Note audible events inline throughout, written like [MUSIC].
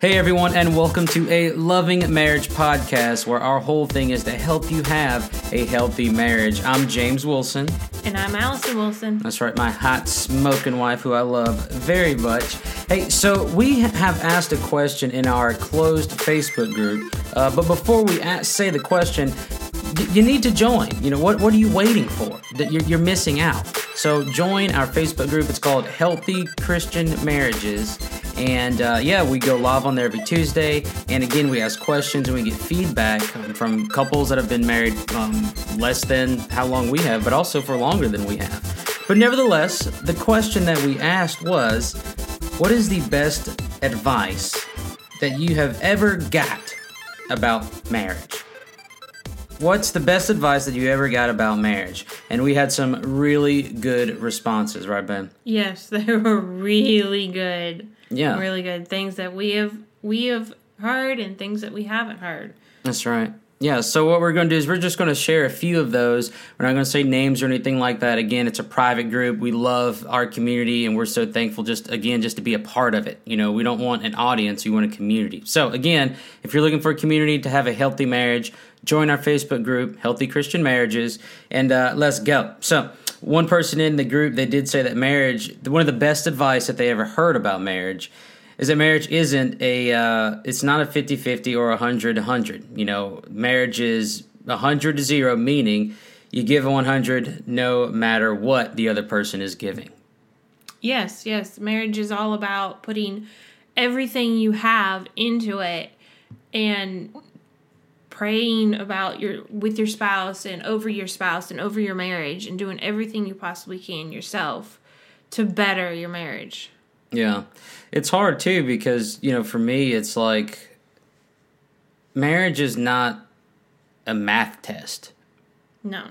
Hey everyone, and welcome to a loving marriage podcast where our whole thing is to help you have a healthy marriage. I'm James Wilson. And I'm Alison Wilson. That's right, my hot smoking wife, who I love very much. Hey, so we have asked a question in our closed Facebook group, uh, but before we ask, say the question, you need to join. You know, what, what are you waiting for? That you're, you're missing out. So join our Facebook group. It's called Healthy Christian Marriages. And uh, yeah, we go live on there every Tuesday. And again, we ask questions and we get feedback from couples that have been married um, less than how long we have, but also for longer than we have. But nevertheless, the question that we asked was what is the best advice that you have ever got about marriage? What's the best advice that you ever got about marriage? And we had some really good responses, right, Ben? Yes, [LAUGHS] they were really good. Yeah. Really good. Things that we have we have heard and things that we haven't heard. That's right. Yeah, so what we're going to do is we're just going to share a few of those. We're not going to say names or anything like that. Again, it's a private group. We love our community and we're so thankful just again just to be a part of it. You know, we don't want an audience, we want a community. So, again, if you're looking for a community to have a healthy marriage, join our Facebook group, Healthy Christian Marriages, and uh, let's go. So, one person in the group they did say that marriage, one of the best advice that they ever heard about marriage is that marriage isn't a uh, it's not a 50-50 or a 100-100 you know marriage is 100 to 0 meaning you give a 100 no matter what the other person is giving Yes, yes. Marriage is all about putting everything you have into it and praying about your with your spouse and over your spouse and over your marriage and doing everything you possibly can yourself to better your marriage. yeah it's hard too because you know for me it's like marriage is not a math test No.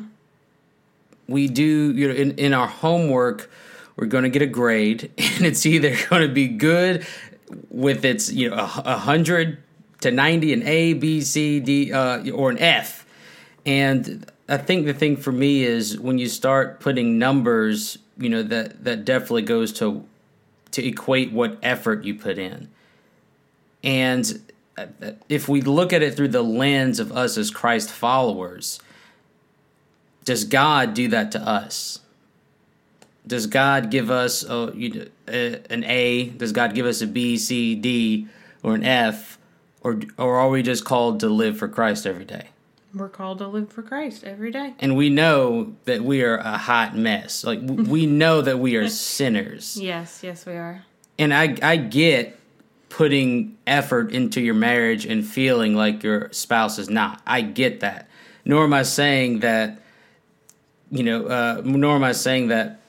we do you know in, in our homework we're going to get a grade [LAUGHS] and it's either going to be good with its you know a, a hundred to 90 an a b c d uh, or an f and i think the thing for me is when you start putting numbers you know that that definitely goes to to equate what effort you put in and uh, if we look at it through the lens of us as christ followers does God do that to us? Does God give us a, you know, a, an A? Does God give us a B, C, D, or an F? Or, or are we just called to live for Christ every day? We're called to live for Christ every day. And we know that we are a hot mess. Like, we [LAUGHS] know that we are sinners. Yes, yes we are. And I, I get putting effort into your marriage and feeling like your spouse is not. I get that. Nor am I saying that, you know, uh, nor am I saying that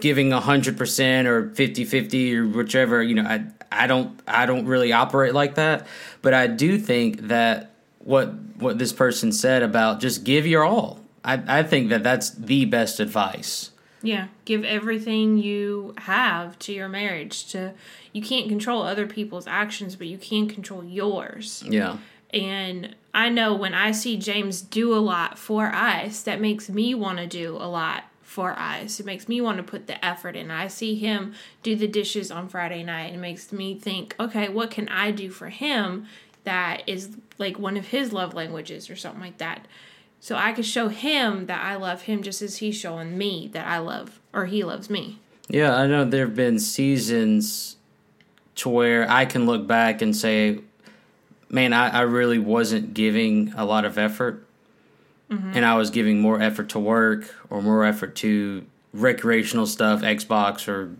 giving 100% or 50-50 or whichever, you know, I, I don't, I don't really operate like that. But I do think that what, what this person said about just give your all. I, I think that that's the best advice. Yeah, give everything you have to your marriage. To you can't control other people's actions, but you can control yours. Yeah. And I know when I see James do a lot for us, that makes me want to do a lot for us. It makes me want to put the effort in. I see him do the dishes on Friday night. It makes me think, okay, what can I do for him that is like one of his love languages or something like that? So I could show him that I love him just as he's showing me that I love or he loves me. Yeah, I know there have been seasons to where I can look back and say, man, I, I really wasn't giving a lot of effort. Mm-hmm. And I was giving more effort to work or more effort to recreational stuff, Xbox or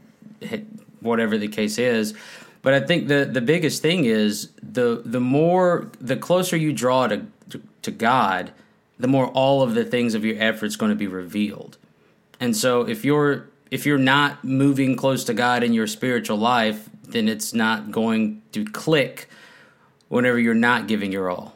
whatever the case is. But I think the, the biggest thing is the the more the closer you draw to, to to God, the more all of the things of your efforts going to be revealed. And so if you're if you're not moving close to God in your spiritual life, then it's not going to click whenever you're not giving your all.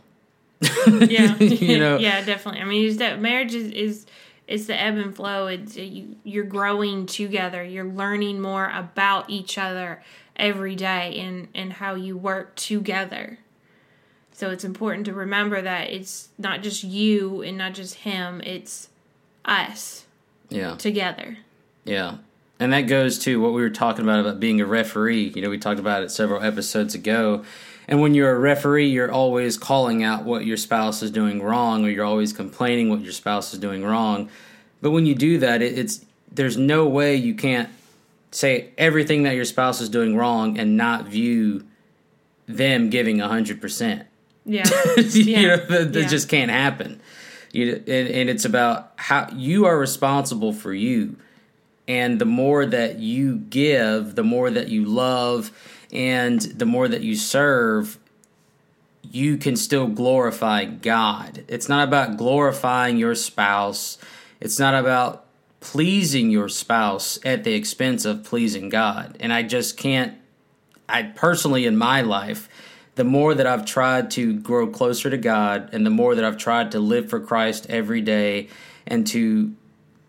[LAUGHS] yeah [LAUGHS] You [LAUGHS] know? yeah definitely i mean that marriage is is it's the ebb and flow it's uh, you you're growing together you're learning more about each other every day and and how you work together so it's important to remember that it's not just you and not just him it's us Yeah. together Yeah. And that goes to what we were talking about about being a referee. You know, we talked about it several episodes ago. And when you're a referee, you're always calling out what your spouse is doing wrong, or you're always complaining what your spouse is doing wrong. But when you do that, it, it's there's no way you can't say everything that your spouse is doing wrong and not view them giving hundred percent. Yeah. [LAUGHS] you know, that, that Yeah. just can't happen. You, and, and it's about how you are responsible for you. And the more that you give, the more that you love, and the more that you serve, you can still glorify God. It's not about glorifying your spouse, it's not about pleasing your spouse at the expense of pleasing God. And I just can't, I personally in my life, the more that I've tried to grow closer to God and the more that I've tried to live for Christ every day and to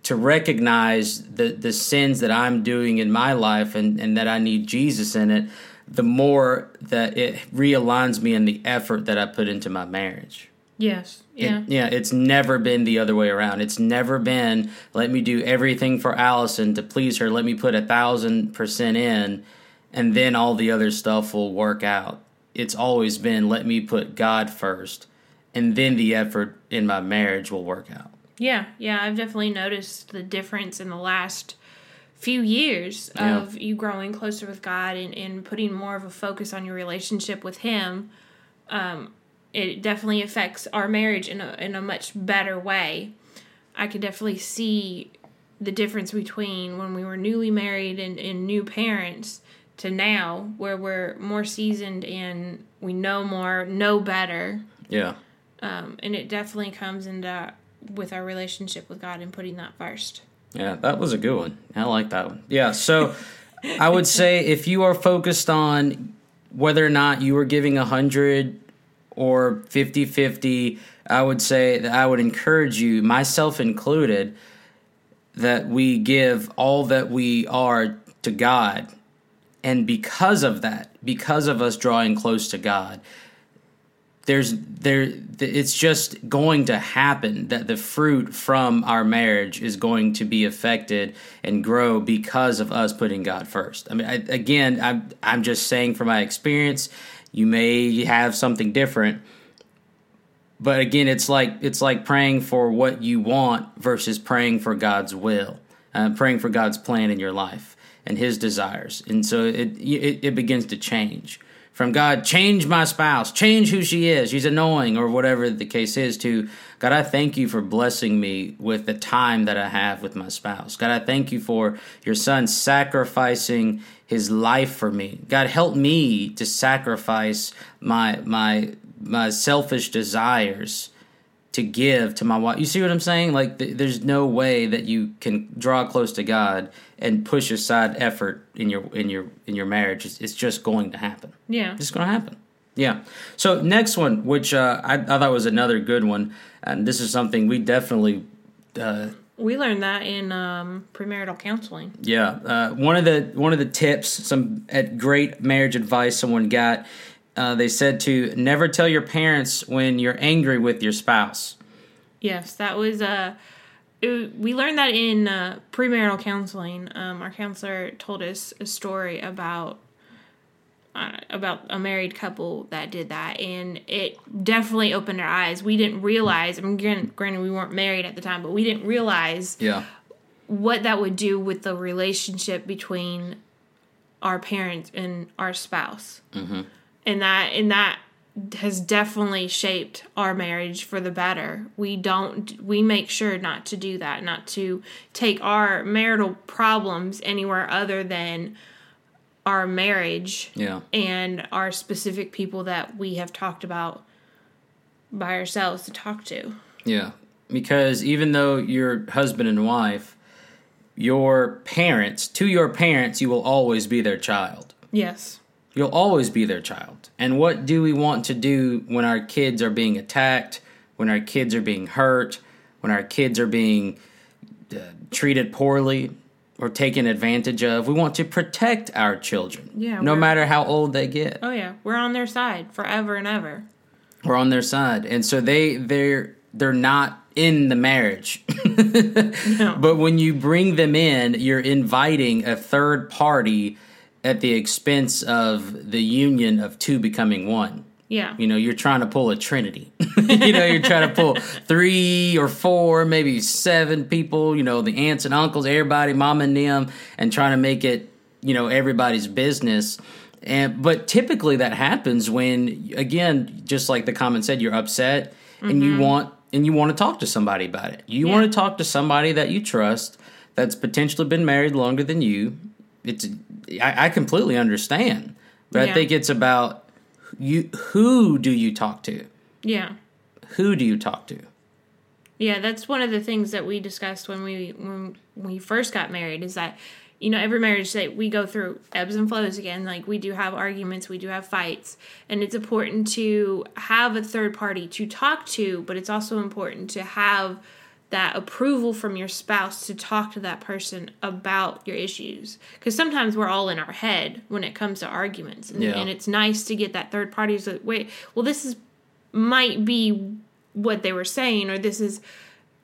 to recognize the the sins that I'm doing in my life and, and that I need Jesus in it, the more that it realigns me in the effort that I put into my marriage. Yes. It- Yeah. yeah, it's never been the other way around. It's never been let me do everything for Alison to please her. Let me put a thousand percent in, and then all the other stuff will work out. It's always been let me put God first, and then the effort in my marriage will work out. Yeah, yeah, I've definitely noticed the difference in the last few years Yeah. of you growing closer with God and, and putting more of a focus on your relationship with Him. Um, it definitely affects our marriage in a in a much better way. I could definitely see the difference between when we were newly married and, and new parents to now, where we're more seasoned and we know more, know better Yeah, um, and it definitely comes into with our relationship with God and putting that first. Yeah, that was a good one. I like that one. Yeah, so I would say [LAUGHS] if you are focused on whether or not you are giving 100 or 50-50, I would say that I would encourage you, myself included, that we give all that we are to God. And because of that, because of us drawing close to God, there's there it's just going to happen that the fruit from our marriage is going to be affected and grow because of us putting God first. I mean, I, again, I'm I'm just saying from my experience, you may have something different, but again, it's like it's like praying for what you want versus praying for God's will, uh, praying for God's plan in your life and His desires, and so it it, it begins to change from God, change my spouse, change who she is, she's annoying, or whatever the case is, to God, I thank you for blessing me with the time that I have with my spouse. God, I thank you for your son sacrificing his life for me. God, help me to sacrifice my my my selfish desires to give to my wife. You see what I'm saying? Like, th- there's no way that you can draw close to God and push aside effort in your in your in your marriage. It's, it's just going to happen. Yeah. It's going to happen. Yeah. So next one, which uh, I, I thought was another good one, and this is something we definitely. Uh, We learned that in um, premarital counseling. yeah, uh, one of the one of the tips, some at great marriage advice someone got. Uh, they said to never tell your parents when you're angry with your spouse. Yes, that was uh, it, we learned that in uh, premarital counseling. Um, our counselor told us a story about uh, about a married couple that did that, and it definitely opened our eyes. We didn't realize. I mean, granted, granted, we weren't married at the time, but we didn't realize Yeah. what that would do with the relationship between our parents and our spouse mm-hmm. And that and that has definitely shaped our marriage for the better we don't we make sure not to do that not to take our marital problems anywhere other than our marriage Yeah. and our specific people that we have talked about by ourselves to talk to Yeah. Because even though you're husband and wife, your parents, to your parents, you will always be their child. yes You'll always be their child. And what do we want to do when our kids are being attacked, when our kids are being hurt, when our kids are being uh, treated poorly or taken advantage of? We want to protect our children. Yeah, No matter how old they get. oh yeah we're on their side forever and ever We're on their side. And so they they're they're not in the marriage. [LAUGHS] no. But when you bring them in, you're inviting a third party at the expense of the union of two becoming one. Yeah. You know, you're trying to pull a trinity. [LAUGHS] you know, you're trying to pull three or four, maybe seven people, you know, the aunts and uncles, everybody, mom and them, and trying to make it, you know, everybody's business. And but typically that happens when again, just like the comment said, you're upset mm-hmm. and you want and you want to talk to somebody about it. You yeah. want to talk to somebody that you trust that's potentially been married longer than you. It's I, I completely understand. But yeah. I think it's about you who do you talk to? Yeah. Who do you talk to? Yeah, that's one of the things that we discussed when we when we first got married is that you know every marriage that we go through ebbs and flows again like we do have arguments we do have fights and it's important to have a third party to talk to but it's also important to have that approval from your spouse to talk to that person about your issues. Because sometimes we're all in our head when it comes to arguments and, yeah. and it's nice to get that third party to wait well this is might be what they were saying or this is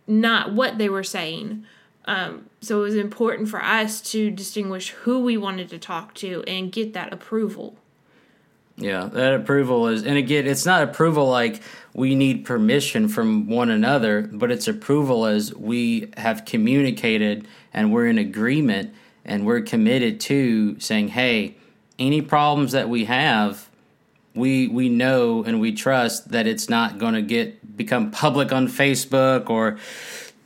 not what they were saying. Um, so it was important for us to distinguish who we wanted to talk to and get that approval yeah, that approval is, and again, it's not approval like we need permission from one another, but it's approval as we have communicated and we're in agreement and we're committed to saying, hey, any problems that we have, we we know and we trust that it's not going to get become public on Facebook or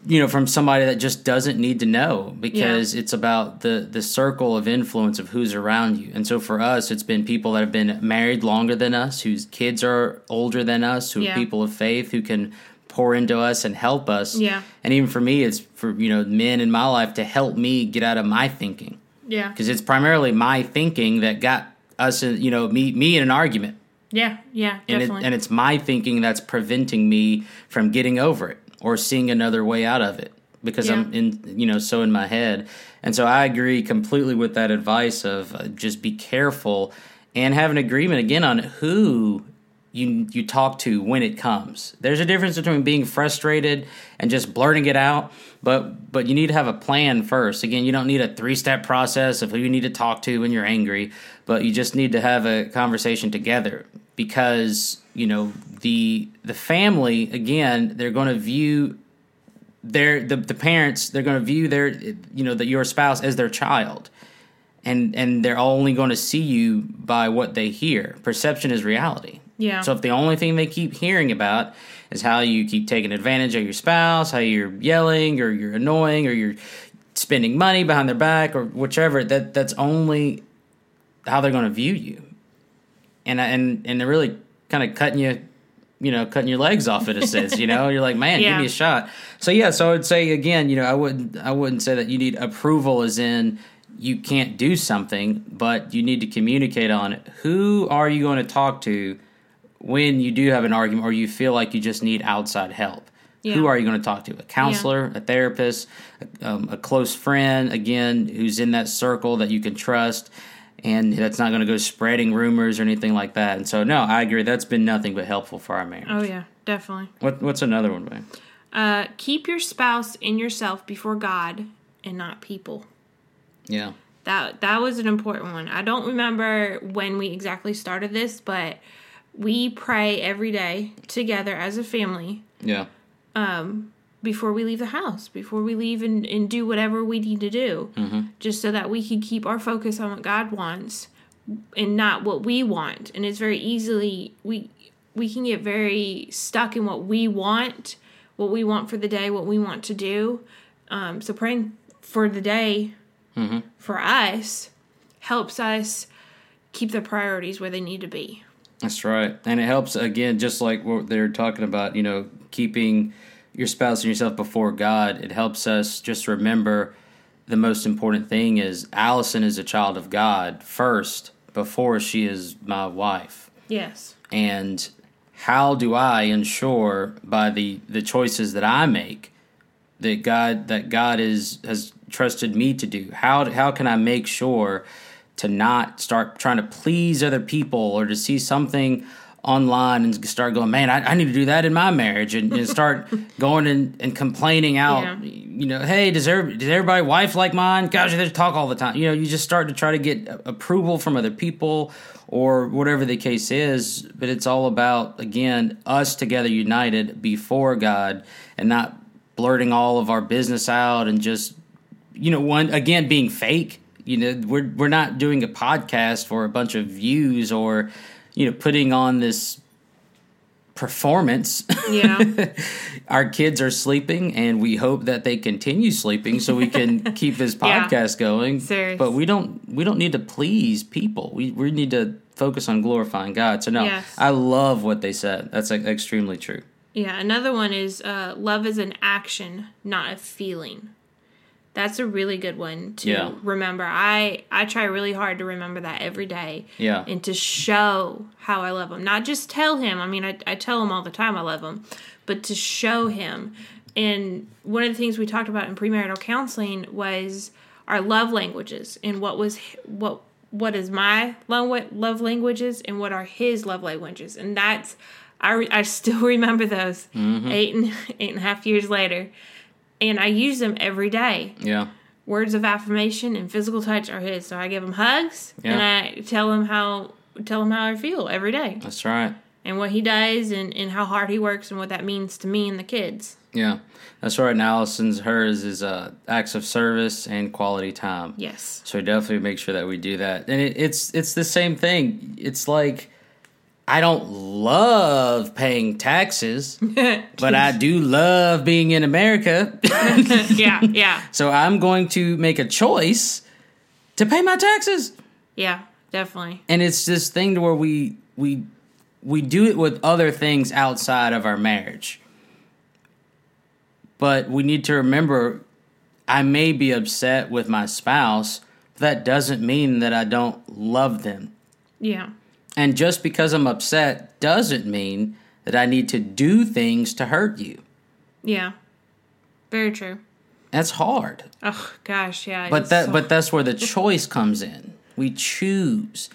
you know from somebody that just doesn't need to know because yeah. it's about the the circle of influence of who's around you. And so for us it's been people that have been married longer than us whose kids are older than us who yeah. are people of faith who can pour into us and help us. Yeah. And even for me it's for you know men in my life to help me get out of my thinking. Yeah. Because it's primarily my thinking that got us in, you know me me in an argument. Yeah. Yeah. Definitely. and, it, and it's my thinking that's preventing me from getting over it or seeing another way out of it because yeah. I'm in you know so in my head. And so I agree completely with that advice of uh, just be careful and have an agreement again on who you you talk to when it comes. There's a difference between being frustrated and just blurting it out, but but you need to have a plan first. Again, you don't need a three-step process of who you need to talk to when you're angry, but you just need to have a conversation together because you know the the family again they're going to view their the, the parents they're going to view their you know that your spouse as their child and and they're only going to see you by what they hear perception is reality yeah so if the only thing they keep hearing about is how you keep taking advantage of your spouse how you're yelling or you're annoying or you're spending money behind their back or whichever that that's only how they're going to view you and and and they're really kind of cutting you you know, cutting your legs off in a sense, you know, you're like, man, yeah. give me a shot. So yeah, so I would say again, you know, I wouldn't, I wouldn't say that you need approval as in you can't do something, but you need to communicate on it. Who are you going to talk to when you do have an argument or you feel like you just need outside help? Yeah. Who are you going to talk to? A counselor, yeah. a therapist, a, um, a close friend, again, who's in that circle that you can trust and that's not going to go spreading rumors or anything like that. And so, no, I agree. That's been nothing but helpful for our marriage. Oh yeah, definitely. What What's another one, man? Uh, keep your spouse in yourself before God and not people. Yeah. That that was an important one. I don't remember when we exactly started this, but we pray every day together as a family. Yeah. Um, before we leave the house, before we leave and, and do whatever we need to do, mm-hmm. just so that we can keep our focus on what God wants and not what we want. And it's very easily we we can get very stuck in what we want, what we want for the day, what we want to do. Um, so praying for the day mm-hmm. for us helps us keep the priorities where they need to be. That's right, and it helps again, just like what they're talking about. You know, keeping your spouse and yourself before God, it helps us just remember the most important thing is Alison is a child of God first before she is my wife. Yes. And how do I ensure by the the choices that I make that God that God is has trusted me to do? How how can I make sure to not start trying to please other people or to see something online and start going, man, I, I need to do that in my marriage, and, and start [LAUGHS] going and, and complaining out. Yeah. You know, hey, does every, does everybody wife like mine? Gosh, they talk all the time. You know, you just start to try to get approval from other people or whatever the case is. But it's all about again us together, united before God, and not blurting all of our business out and just you know one again being fake you know we're we're not doing a podcast for a bunch of views or you know putting on this performance Yeah. [LAUGHS] our kids are sleeping and we hope that they continue sleeping so we can [LAUGHS] keep this Yeah. podcast going Serious. but we don't we don't need to please people we we need to focus on glorifying god so no Yes. i love what they said that's like, extremely true Yeah, another one is uh, love is an action, not a feeling. That's a really good one to Yeah. remember. I I try really hard to remember that every day. Yeah. And to show how I love him, not just tell him. I mean, I I tell him all the time I love him, but to show him. And one of the things we talked about in premarital counseling was our love languages and what was what what is my love love languages and what are his love languages, and that's I, re- I [LAUGHS] still remember those mm-hmm. eight and eight and a half years later, and I use them every day. yeah Words of affirmation and physical touch are his. So I give him hugs and I tell him how tell him how I feel every day that's right and what he does and, and how hard he works and what that means to me and the kids. Yeah, that's right. And Alison's hers is uh, acts of service and quality time. Yes. So definitely make sure that we do that. And it, it's it's the same thing. It's like I don't love paying taxes, [LAUGHS] but I do love being in America. [LAUGHS] yeah, yeah, [LAUGHS] so I'm going to make a choice to pay my taxes. yeah, definitely. And it's this thing to where we we we do it with other things outside of our marriage. But we need to remember I may be upset with my spouse, but that doesn't mean that I don't love them. Yeah, And just because I'm upset doesn't mean that I need to do things to hurt you. yeah. Very true. That's hard. Oh gosh, yeah. But that so- but that's where the [LAUGHS] choice comes in. We choose.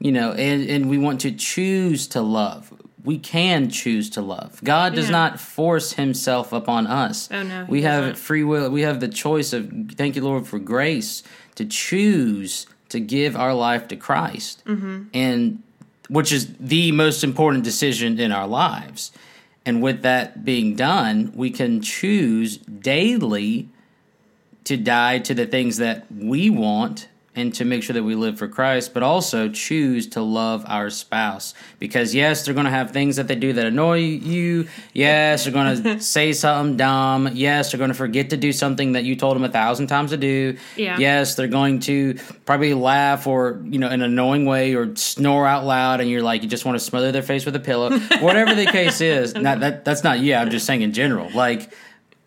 You know, and, and we want to choose to love. We can choose to love. God does Yeah. not force himself upon us. Oh, no, we have doesn't. free will. We have the choice of thank you Lord for grace to choose to give our life to Christ. Mm-hmm. And which is the most important decision in our lives. And with that being done, we can choose daily to die to the things that we want and to make sure that we live for Christ, but also choose to love our spouse. Because yes, they're going to have things that they do that annoy you. Yes, they're going [LAUGHS] to say something dumb. Yes, they're going to forget to do something that you told them a thousand times to do. Yeah. Yes, they're going to probably laugh or, you know, in an annoying way or snore out loud and you're like, you just want to smother their face with a pillow. Whatever the case is. [LAUGHS] Not, that, that's not, yeah, I'm just saying in general. Like,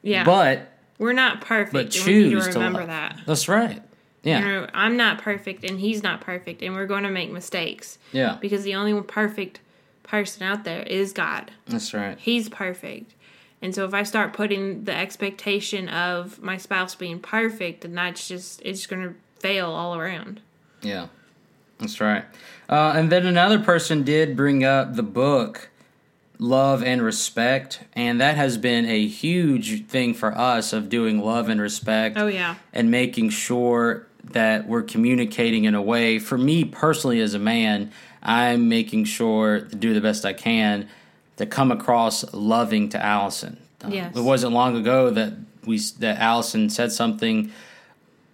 yeah. but, we're not perfect. but and we need choose to to remember love. that. That's right. Yeah. You know, I'm not perfect and he's not perfect and we're going to make mistakes Yeah. because the only perfect person out there is God. That's right. He's perfect. And so if I start putting the expectation of my spouse being perfect, then that's just it's going to fail all around. Yeah, that's right. Uh, and then another person did bring up the book Love and Respect, and that has been a huge thing for us of doing love and respect. Oh yeah. and making sure that we're communicating in a way. For me personally, as a man, I'm making sure to do the best I can to come across loving to Alison. Uh, Yes. It wasn't long ago that we that Alison said something.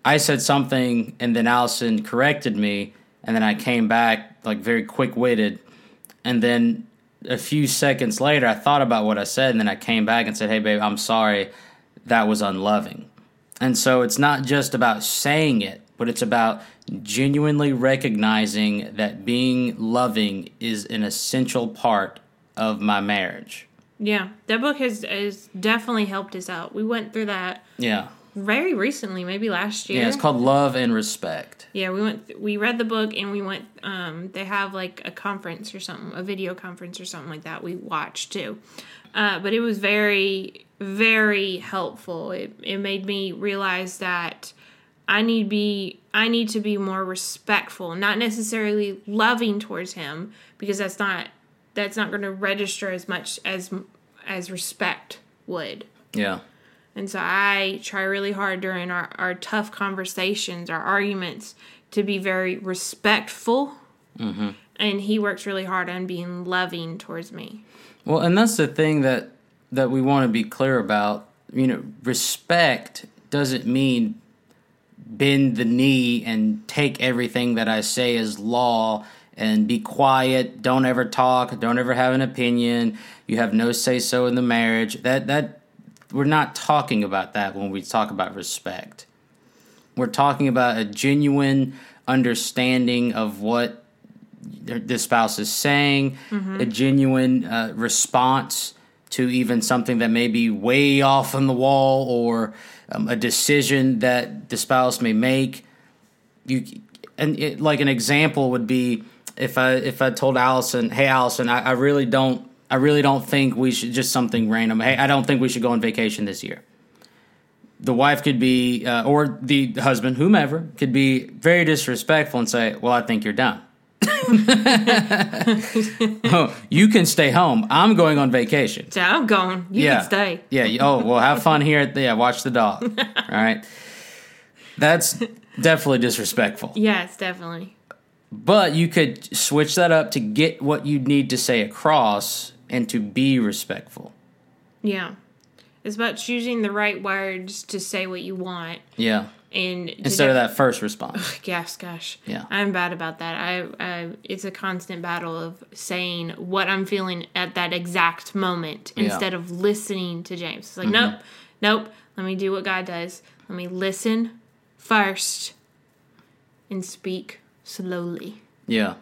I said something, and then Alison corrected me, and then I came back like very quick witted, and then a few seconds later, I thought about what I said, and then I came back and said, "Hey, babe, I'm sorry. That was unloving." And so it's not just about saying it, but it's about genuinely recognizing that being loving is an essential part of my marriage. Yeah. That book has has definitely helped us out. We went through that Yeah. Very recently, maybe last year. Yeah, it's called Love and Respect. Yeah, we went. We read the book and we went. Um, they have like a conference or something, a video conference or something like that. We watched too, uh, but it was very, very helpful. It it made me realize that I need be I need to be more respectful, not necessarily loving towards him because that's not that's not going to register as much as as respect would. Yeah. And so I try really hard during our, our tough conversations, our arguments, to be very respectful. Mm-hmm. And he works really hard on being loving towards me. Well, and that's the thing that that we want to be clear about. You know, respect doesn't mean bend the knee and take everything that I say as law and be quiet, don't ever talk, don't ever have an opinion, you have no say so in the marriage. That that we're not talking about that when we talk about respect. We're talking about a genuine understanding of what the spouse is saying, mm-hmm. a genuine uh, response to even something that may be way off on the wall or um, a decision that the spouse may make. You and it, like an example would be if I if I told Alison, "Hey, Alison, I, I really don't I really don't think we should just something random. Hey, I don't think we should go on vacation this year." The wife could be, uh, or the husband, whomever, could be very disrespectful and say, "Well, I think you're done." oh, [LAUGHS] you can stay home. I'm going on vacation. So I'm going. You yeah. can stay. Yeah. Oh, well, have fun here. At the, yeah, watch the dog. [LAUGHS] All right. That's definitely disrespectful. Yes, definitely. But you could switch that up to get what you need to say across and to be respectful. Yeah. It's about choosing the right words to say what you want. Yeah. And instead of that first response. Yes, gosh. Yeah. I'm bad about that. I, I it's a constant battle of saying what I'm feeling at that exact moment Yeah. instead of listening to James. It's like, mm-hmm. nope, nope. Let me do what God does. Let me listen first and speak slowly. Yeah.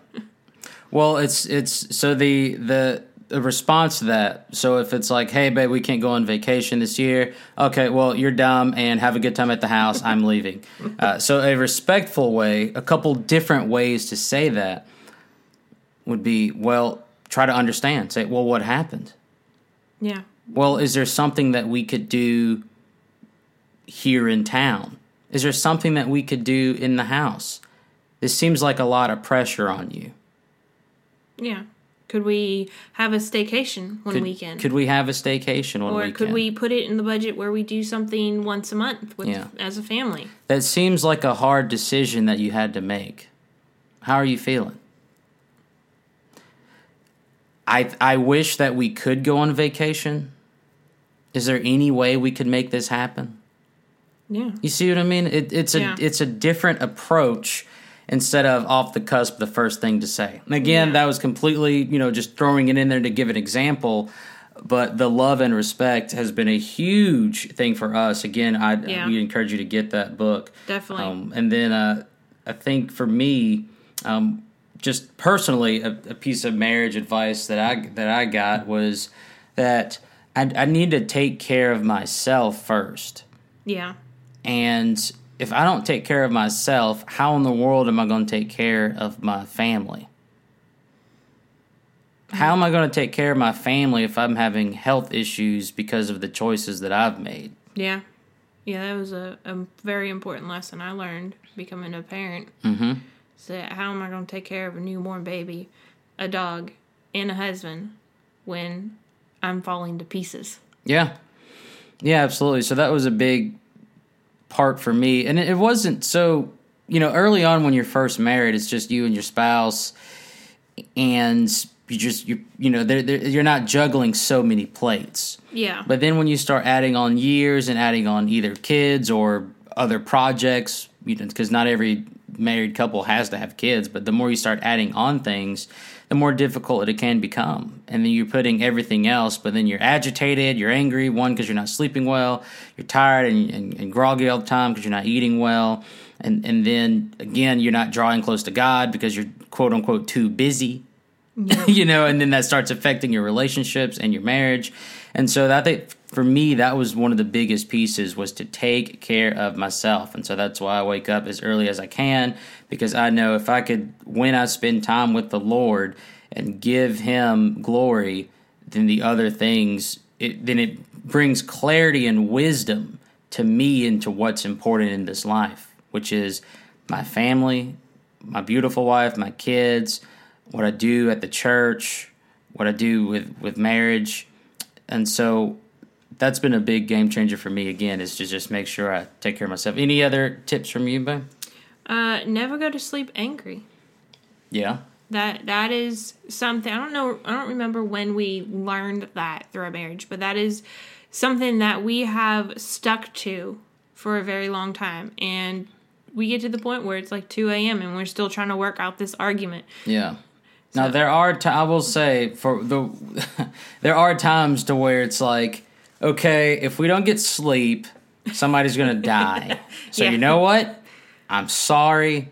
Well, it's it's so the the the response to that. So if it's like, "Hey, babe, we can't go on vacation this year," okay, well, you're dumb and have a good time at the house. I'm [LAUGHS] leaving. Uh, so a respectful way, a couple different ways to say that would be, well, try to understand. Say, well, what happened? Yeah. Well, is there something that we could do here in town? Is there something that we could do in the house? This seems like a lot of pressure on you. Yeah. Could we have a staycation one Could, weekend? could we have a staycation one or weekend? Or could we put it in the budget where we do something once a month with Yeah. as a family? That seems like a hard decision that you had to make. How are you feeling? I I wish that we could go on vacation. Is there any way we could make this happen? Yeah. You see what I mean? It, it's a Yeah. it's a different approach instead of off the cusp the first thing to say. And again, Yeah. that was completely you know just throwing it in there to give an example. But the love and respect has been a huge thing for us. Again, I Yeah. we encourage you to get that book. Definitely. Um, and then uh, I think for me, um, just personally, a, a piece of marriage advice that I that I got was that I, I need to take care of myself first. Yeah. And if I don't take care of myself, how in the world am I going to take care of my family? How am I going to take care of my family if I'm having health issues because of the choices that I've made? Yeah. Yeah, that was a, a very important lesson I learned becoming a parent. Mm-hmm. So how am I going to take care of a newborn baby, a dog, and a husband when I'm falling to pieces? Yeah. Yeah, absolutely. So that was a big part for me. And it wasn't so, you know, early on when you're first married, it's just you and your spouse and you just you you know, they're, they're, you're not juggling so many plates. Yeah. But then when you start adding on years and adding on either kids or other projects, you know, because not every married couple has to have kids, but the more you start adding on things, the more difficult it can become. And then you're putting everything else, but then you're agitated, you're angry, one, because you're not sleeping well, you're tired and, and, and groggy all the time because you're not eating well. And, and then again, you're not drawing close to God because you're quote unquote too busy [LAUGHS] you know, and then that starts affecting your relationships and your marriage. And so that I think for me that was one of the biggest pieces was to take care of myself. And so that's why I wake up as early as I can because I know if I could when I spend time with the Lord and give him glory, then the other things it, then it brings clarity and wisdom to me into what's important in this life, which is my family, my beautiful wife, my kids, what I do at the church, what I do with with marriage, and so that's been a big game changer for me. Again, is to just make sure I take care of myself. Any other tips from you, Ben? Uh, never go to sleep angry. Yeah. That that is something I don't know. I don't remember when we learned that through our marriage, but that is something that we have stuck to for a very long time, and we get to the point where it's like two a.m. and we're still trying to work out this argument. Yeah. Now there are ti I will say for the [LAUGHS] there are times to where it's like okay if we don't get sleep somebody's gonna [LAUGHS] die so Yeah. you know what I'm sorry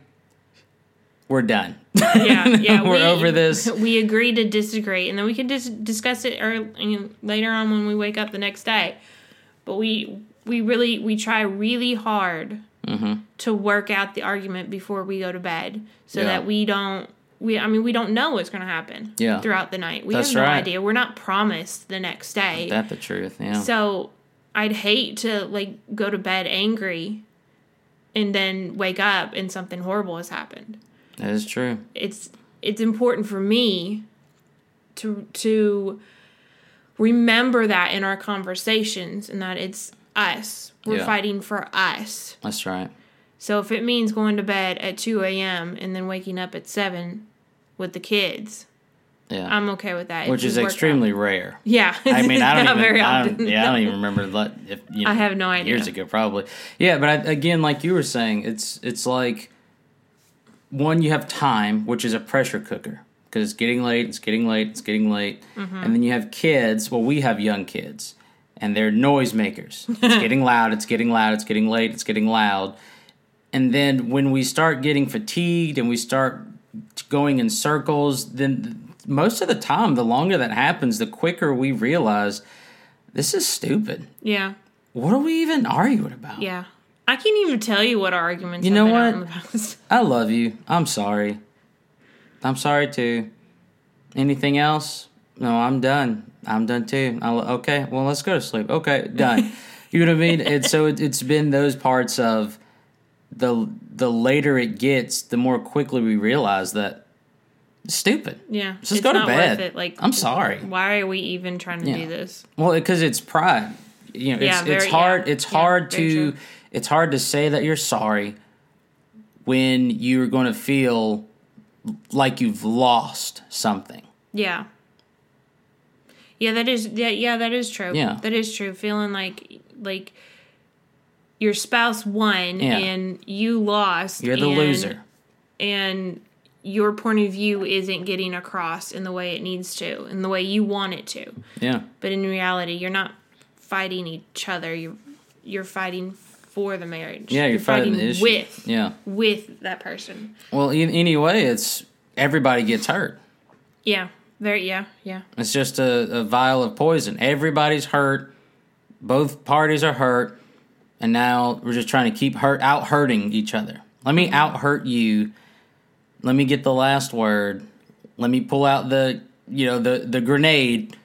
we're done Yeah, [LAUGHS] yeah, we're we- over this [LAUGHS] We agree to disagree, and then we can dis- discuss it or you know, later on when we wake up the next day. But we we really we try really hard Mm-hmm. to work out the argument before we go to bed, so Yeah. that we don't. We, I mean, we don't know what's going to happen Yeah. throughout the night. We That's have no right. idea. We're not promised the next day. that's the truth yeah So I'd hate to like go to bed angry and then wake up and something horrible has happened that is true it's it's important for me to to remember that in our conversations and that it's us we're Yeah. fighting for us that's right so if it means going to bed at 2 a.m and then waking up at 7 with the kids yeah i'm okay with that which is worked out. extremely rare yeah I mean, I don't [LAUGHS] even. very I don't, yeah, I don't even [LAUGHS] remember. If you know, I have no idea. Years ago, probably. Yeah, but I, again, like you were saying, it's it's like one you have time, which is a pressure cooker because it's getting late. It's getting late. It's getting late, Mm-hmm. and then you have kids. Well, we have young kids, and they're noise makers. It's [LAUGHS] getting loud. It's getting loud. It's getting late. It's getting loud. And then when we start getting fatigued and we start going in circles, then most of the time, the longer that happens, the quicker we realize this is stupid. yeah What are we even arguing about? yeah i can't even tell you what our arguments You know what? in the past. I love you. I'm sorry. I'm sorry too. Anything else? No, I'm done. I'm done too. I'll, okay, well, let's go to sleep. Okay, done. [LAUGHS] you know what I mean? And so it, it's been those parts of the the later it gets, the more quickly we realize that it's stupid. Yeah, just go to bed. Like, I'm sorry. Why are we even trying to Yeah. do this? Well, because it's pride. You know, it's Yeah, it's very- hard. yeah. It's hard to true. it's hard to say that you're sorry when you're going to feel like you've lost something. Yeah. Yeah, that is yeah, yeah, that is true. Yeah. That is true. Feeling like like your spouse won Yeah. and you lost. You're the and- loser. And your point of view isn't getting across in the way it needs to, in the way you want it to. Yeah, But in reality, you're not fighting each other. You're you're fighting for the marriage. yeah, you're, fighting, the issue. with Yeah. with that person. Well, in, any way, it's everybody gets hurt. Yeah. Very yeah, yeah. It's just a, a vial of poison. Everybody's hurt. Both parties are hurt, and now we're just trying to keep hurt out hurting each other. Let me out hurt you. Let me get the last word. Let me pull out the you know the the grenade.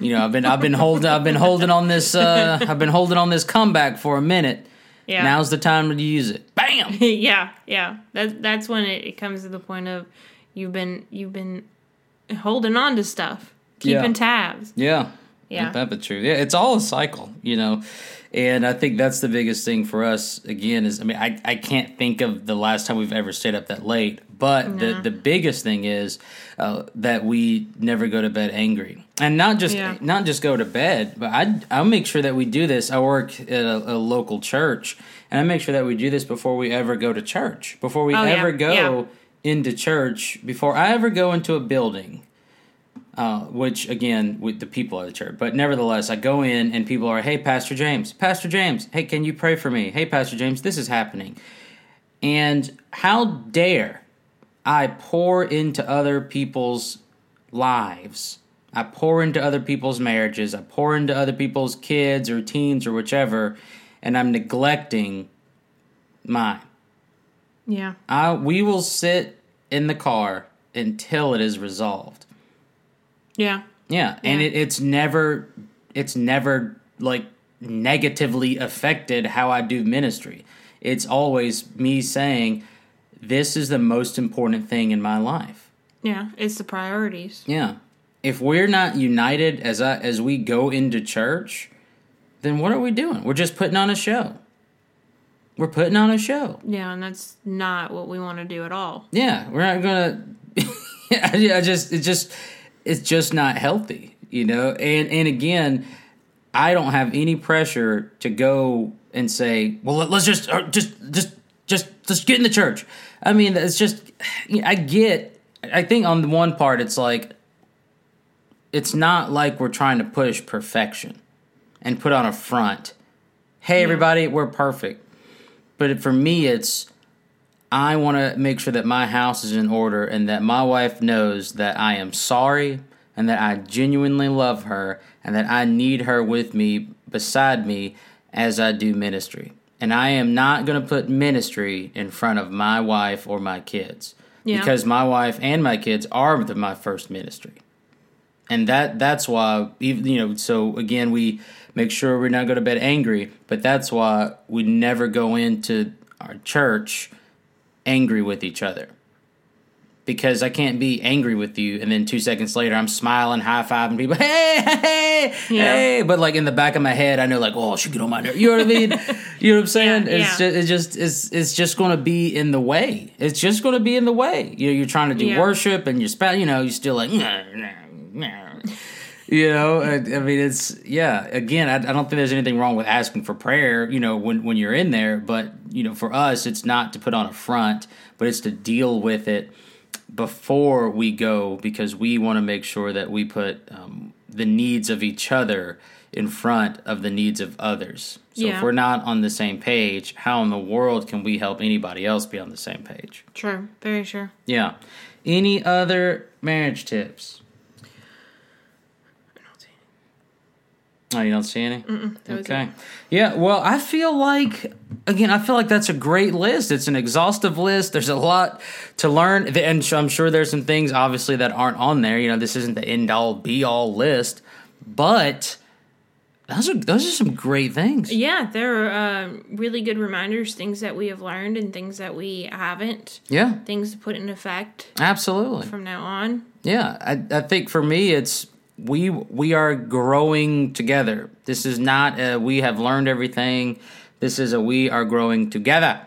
You know I've been I've been holding I've been holding on this uh, I've been holding on this comeback for a minute. Yeah. Now's the time to use it. Bam. [LAUGHS] yeah, yeah. That that's when it, it comes to the point of you've been you've been holding on to stuff, keeping Yeah. tabs. Yeah. Yeah. That's that the truth? Yeah, it's all a cycle, you know. And I think that's the biggest thing for us again is I mean, I, I can't think of the last time we've ever stayed up that late. But the, the biggest thing is uh, that we never go to bed angry. And not just Yeah. not just go to bed, but I I'll make sure that we do this. I work at a, a local church and I make sure that we do this before we ever go to church. Before we Oh, yeah. ever go Yeah. into church, before I ever go into a building uh, which again with the people of the church. But nevertheless, I go in and people are, "Hey, Pastor James, Pastor James, hey, can you pray for me? Hey, Pastor James, this is happening." And how dare I pour into other people's lives? I pour into other people's marriages. I pour into other people's kids or teens or whichever, and I'm neglecting mine. Yeah, I we will sit in the car until it is resolved. Yeah, Yeah, and Yeah. it, it's never it's never like negatively affected how I do ministry. It's always me saying this is the most important thing in my life. yeah. It's the priorities. Yeah. if we're not united as I, as we go into church, then what are we doing? We're just putting on a show. We're putting on a show. Yeah, and that's not what we want to do at all. Yeah, we're not gonna. [LAUGHS] I just it just it's just not healthy, you know. And and again, I don't have any pressure to go and say, well, let's just uh, just just just just get in the church. I mean, it's just I get. I think on the one part, it's like it's not like we're trying to push perfection and put on a front. Hey, everybody, we're perfect. But for me, it's I want to make sure that my house is in order and that my wife knows that I am sorry and that I genuinely love her and that I need her with me, beside me, as I do ministry. And I am not going to put ministry in front of my wife or my kids Yeah. because my wife and my kids are the, my first ministry. And that that's why even you know so again we make sure we're not go to bed angry, but that's why we never go into our church angry with each other. Because I can't be angry with you and then two seconds later I'm smiling, high fiving people, hey, hey, Yeah. hey. But like in the back of my head, I know like, oh, I should get on my nerves. You know what I mean? [LAUGHS] you know what I'm saying? Yeah, it's yeah. just it's just it's it's just gonna be in the way. It's just gonna be in the way. You know, you're trying to do worship and you're spa- you know, you're still like "Nah, nah, nah." You know, I, I mean, it's yeah. Again, I, I don't think there's anything wrong with asking for prayer. You know, when when you're in there, but you know, for us, it's not to put on a front, but it's to deal with it before we go because we want to make sure that we put um, the needs of each other in front of the needs of others. So if we're not on the same page, how in the world can we help anybody else be on the same page? True. Very sure. Yeah. Any other marriage tips? Oh, you don't see any? Okay. Yeah, well, I feel like again, I feel like that's a great list. It's an exhaustive list. There's a lot to learn, and I'm sure there's some things obviously that aren't on there. You know, this isn't the end all be all list, but those are those are some great things. Yeah, there are um, really good reminders, things that we have learned and things that we haven't, Yeah, things to put in effect absolutely. from now on. Yeah, I, I think for me, it's we we are growing together. This is not a, we have learned everything. This is a we are growing together,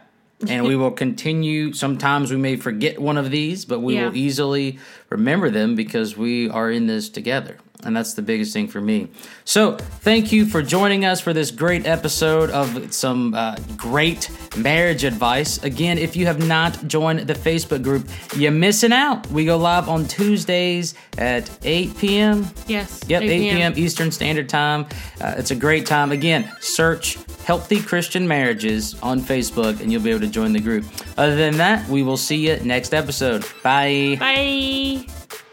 and we will continue. Sometimes we may forget one of these, but we Yeah. will easily remember them because we are in this together. And that's the biggest thing for me. So, thank you for joining us for this great episode of some uh, great marriage advice. Again, if you have not joined the Facebook group, you're missing out. We go live on Tuesdays at 8 p.m. Yes. Yep, 8 p.m. Eastern Standard Time. Uh, it's a great time. Again, search Healthy Christian Marriages on Facebook and you'll be able to join the group. Other than that, we will see you next episode. Bye. Bye.